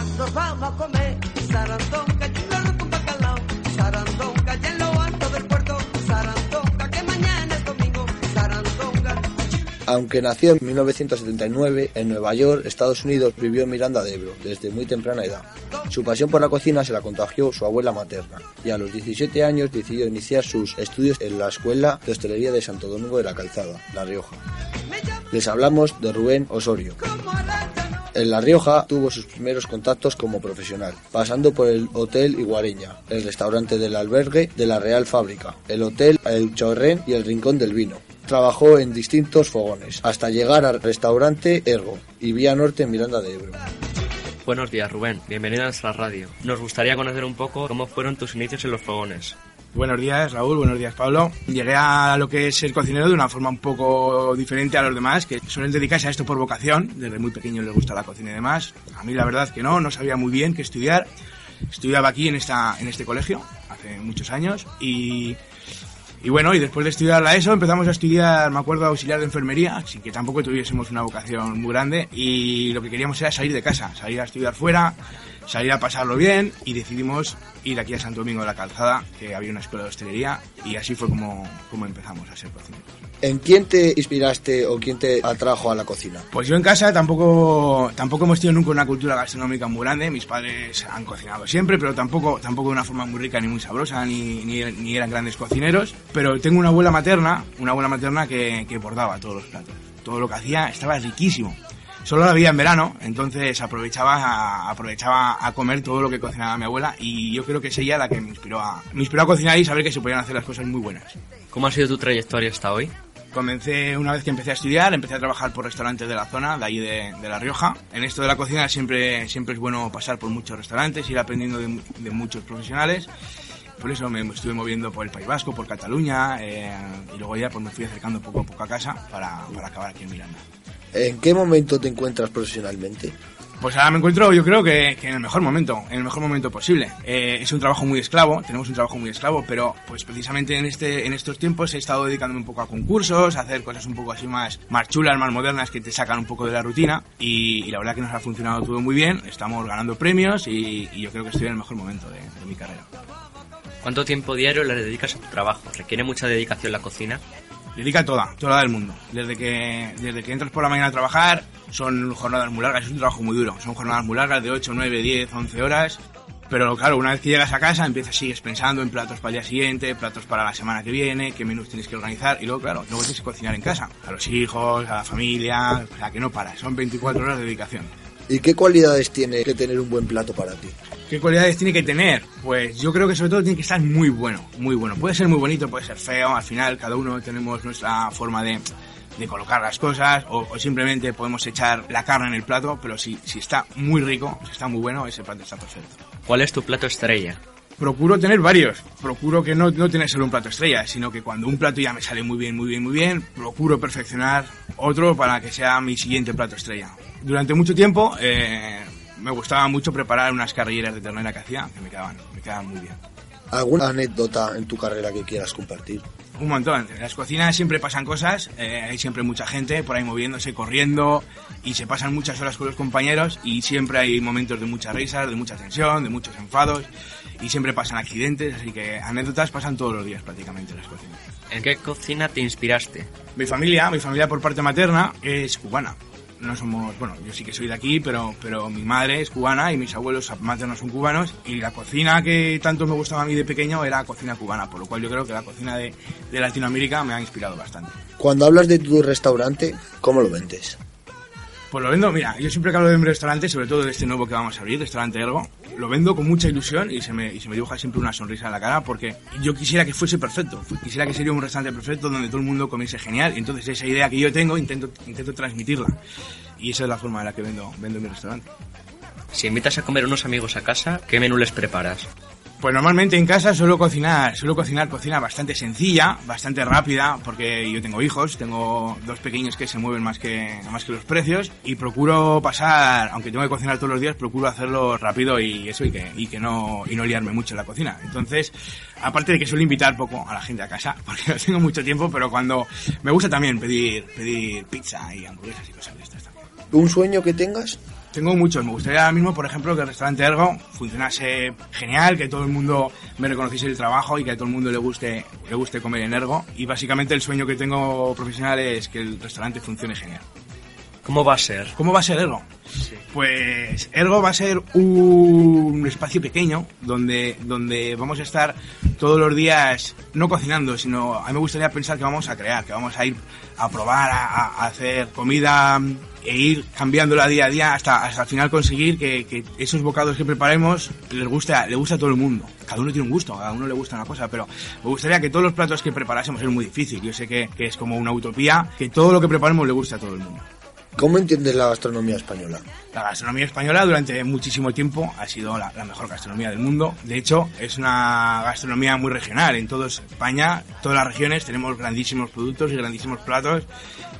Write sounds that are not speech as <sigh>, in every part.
Sarandonga, nos vamos a comer. Sarandonga, y una rumba bacalao. Sarandonga, y en lo alto del puerto. Sarandonga, que mañana es domingo. Sarandonga. Aunque nació en 1979 en Nueva York, Estados Unidos, vivió en Miranda de Ebro desde muy temprana edad. Su pasión por la cocina se la contagió su abuela materna y a los 17 años decidió iniciar sus estudios en la Escuela de Hostelería de Santo Domingo de la Calzada, La Rioja. Les hablamos de Rubén Osorio. En La Rioja tuvo sus primeros contactos como profesional, pasando por el Hotel Iguareña, el restaurante del albergue de la Real Fábrica, el Hotel El Chorrén y el Rincón del Vino. Trabajó en distintos fogones, hasta llegar al restaurante Ergo y Vía Norte en Miranda de Ebro. Buenos días, Rubén. Bienvenido a nuestra radio. Nos gustaría conocer un poco cómo fueron tus inicios en los fogones. Buenos días, Raúl. Buenos días, Pablo. Llegué a lo que es ser cocinero de una forma un poco diferente a los demás, que suelen dedicarse a esto por vocación. Desde muy pequeño les gusta la cocina y demás. A mí la verdad que no, no sabía muy bien qué estudiar. Estudiaba aquí en, esta, en este colegio hace muchos años y, y bueno, y después de estudiar la ESO empezamos a estudiar, me acuerdo, auxiliar de enfermería, así que tampoco tuviésemos una vocación muy grande y lo que queríamos era salir de casa, salir a estudiar fuera, salir a pasarlo bien y decidimos ir aquí a Santo Domingo de la Calzada, que había una escuela de hostelería y así fue como, como empezamos a ser cocineros. ¿En quién te inspiraste o quién te atrajo a la cocina? Pues yo en casa tampoco, tampoco hemos tenido nunca una cultura gastronómica muy grande. Mis padres han cocinado siempre, pero tampoco, tampoco de una forma muy rica ni muy sabrosa, ni, ni, ni eran grandes cocineros. Pero tengo una abuela materna, una abuela materna que, que bordaba todos los platos. Todo lo que hacía estaba riquísimo. Solo la veía en verano, entonces aprovechaba a, aprovechaba a comer todo lo que cocinaba mi abuela y yo creo que es ella la que me inspiró a, me inspiró a cocinar y saber que se podían hacer las cosas muy buenas. ¿Cómo ha sido tu trayectoria hasta hoy? Comencé una vez que empecé a estudiar, empecé a trabajar por restaurantes de la zona, de allí de, de La Rioja. En esto de la cocina siempre, siempre es bueno pasar por muchos restaurantes, ir aprendiendo de, de muchos profesionales. Por eso me estuve moviendo por el País Vasco, por Cataluña, eh, y luego ya pues me fui acercando poco a poco a casa para, para acabar aquí en Miranda. ¿En qué momento te encuentras profesionalmente? Pues ahora me encuentro, yo creo que, que en el mejor momento, en el mejor momento posible. Eh, es un trabajo muy esclavo, tenemos un trabajo muy esclavo, pero pues precisamente en este, en estos tiempos he estado dedicándome un poco a concursos, a hacer cosas un poco así más, más chulas, más modernas, que te sacan un poco de la rutina. Y, y la verdad que nos ha funcionado todo muy bien, estamos ganando premios y, y yo creo que estoy en el mejor momento de, de mi carrera. ¿Cuánto tiempo diario le dedicas a tu trabajo? ¿Requiere mucha dedicación la cocina? Dedica toda, toda del mundo. Desde que, desde que entras por la mañana a trabajar, son jornadas muy largas, es un trabajo muy duro. Son jornadas muy largas de 8, 9, 10, 11 horas. Pero claro, una vez que llegas a casa, empiezas, sigues pensando en platos para el día siguiente, platos para la semana que viene, qué menús tienes que organizar. Y luego, claro, luego tienes que cocinar en casa. A los hijos, a la familia, o sea, que no para. Son 24 horas de dedicación. ¿Y qué cualidades tiene que tener un buen plato para ti? ¿Qué cualidades tiene que tener? Pues yo creo que sobre todo tiene que estar muy bueno, muy bueno. Puede ser muy bonito, puede ser feo, al final cada uno tenemos nuestra forma de, de colocar las cosas o, o, simplemente podemos echar la carne en el plato, pero si, si está muy rico, si está muy bueno, ese plato está perfecto. ¿Cuál es tu plato estrella? Procuro tener varios, procuro que no, no tener solo un plato estrella, sino que cuando un plato ya me sale muy bien, muy bien, muy bien, procuro perfeccionar otro para que sea mi siguiente plato estrella. Durante mucho tiempo eh, me gustaba mucho preparar unas carrilleras de ternera que hacía, que me quedaban, me quedaban muy bien. ¿Alguna anécdota en tu carrera que quieras compartir? Un montón. En las cocinas siempre pasan cosas, eh, hay siempre mucha gente por ahí moviéndose, corriendo, y se pasan muchas horas con los compañeros, y siempre hay momentos de muchas risas, de mucha tensión, de muchos enfados, y siempre pasan accidentes, así que anécdotas pasan todos los días prácticamente en las cocinas. ¿En qué cocina te inspiraste? Mi familia, mi familia por parte materna es cubana no somos, bueno, yo sí que soy de aquí, pero, pero mi madre es cubana y mis abuelos maternos son cubanos y la cocina que tanto me gustaba a mí de pequeño era cocina cubana, por lo cual yo creo que la cocina de, de Latinoamérica me ha inspirado bastante. Cuando hablas de tu restaurante, ¿cómo lo vendes? Pues lo vendo, mira, yo siempre que hablo de un restaurante, sobre todo de este nuevo que vamos a abrir, Restaurante Ergo, lo vendo con mucha ilusión y se, me, y se me dibuja siempre una sonrisa en la cara porque yo quisiera que fuese perfecto, quisiera que sería un restaurante perfecto donde todo el mundo comiese genial y entonces esa idea que yo tengo intento, intento transmitirla y esa es la forma en la que vendo, vendo mi restaurante. Si invitas a comer unos amigos a casa, ¿qué menú les preparas? Pues normalmente en casa suelo cocinar, suelo cocinar cocina bastante sencilla, bastante rápida, porque yo tengo hijos, tengo dos pequeños que se mueven más que más que los precios y procuro pasar, aunque tengo que cocinar todos los días, procuro hacerlo rápido y eso y que y que no y no liarme mucho en la cocina. Entonces, aparte de que suelo invitar poco a la gente a casa, <laughs> porque no tengo mucho tiempo, pero cuando me gusta también pedir pedir pizza y hamburguesas y cosas de estas también. ¿Un sueño que tengas? Tengo muchos. Me gustaría ahora mismo, por ejemplo, que el restaurante Ergo funcionase genial, que todo el mundo me reconociese el trabajo y que a todo el mundo le guste, le guste comer en Ergo. Y básicamente el sueño que tengo profesional es que el restaurante funcione genial. ¿Cómo va a ser? ¿Cómo va a ser Ergo? Pues Ergo va a ser un espacio pequeño donde, donde vamos a estar todos los días no cocinando, sino a mí me gustaría pensar que vamos a crear, que vamos a ir a probar, a, a hacer comida e ir cambiándola día a día hasta, hasta al final conseguir que, que esos bocados que preparemos les guste, a- le guste a todo el mundo. Cada uno tiene un gusto, a cada uno le gusta una cosa, pero me gustaría que todos los platos que preparásemos es muy difícil. Yo sé que, que es como una utopía, que todo lo que preparemos le guste a todo el mundo. ¿Cómo entiendes la gastronomía española? La gastronomía española durante muchísimo tiempo ha sido la, la mejor gastronomía del mundo. De hecho, es una gastronomía muy regional. En toda España, todas las regiones, tenemos grandísimos productos y grandísimos platos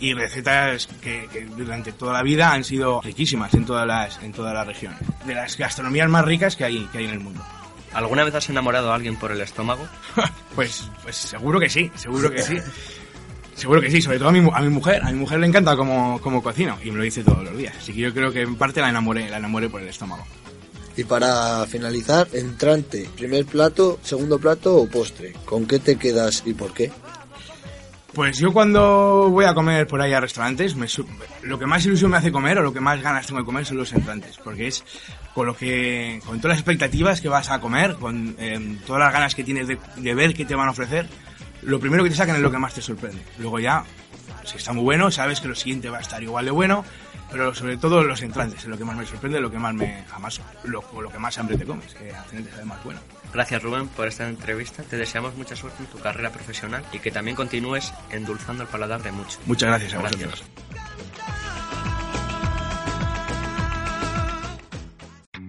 y recetas que, que durante toda la vida han sido riquísimas en todas las, en todas las regiones. De las gastronomías más ricas que hay, que hay en el mundo. ¿Alguna vez has enamorado a alguien por el estómago? <laughs> Pues, pues seguro que sí, seguro que sí. <laughs> Seguro que sí, sobre todo a mi, a mi mujer. A mi mujer le encanta como, como cocino y me lo dice todos los días. Así que yo creo que en parte la enamoré, la enamoré por el estómago. Y para finalizar, entrante, primer plato, segundo plato o postre. ¿Con qué te quedas y por qué? Pues yo cuando voy a comer por ahí a restaurantes, me lo que más ilusión me hace comer o lo que más ganas tengo de comer son los entrantes, porque es con lo que, con todas las expectativas que vas a comer, con eh, todas las ganas que tienes de, de ver qué te van a ofrecer, lo primero que te sacan es lo que más te sorprende. Luego ya, si está muy bueno, sabes que lo siguiente va a estar igual de bueno, pero sobre todo los entrantes es lo que más me sorprende, lo que más me, jamás, lo, lo que más hambre te comes, que al final te sabe más bueno. Gracias Rubén por esta entrevista. Te deseamos mucha suerte en tu carrera profesional y que también continúes endulzando el paladar de muchos. Muchas gracias a Gracias. vosotros.